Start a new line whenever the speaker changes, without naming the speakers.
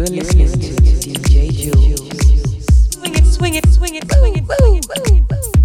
You're listening to DJ Jules.
Swing it, swing it, swing it, swing it, swing it, swing it.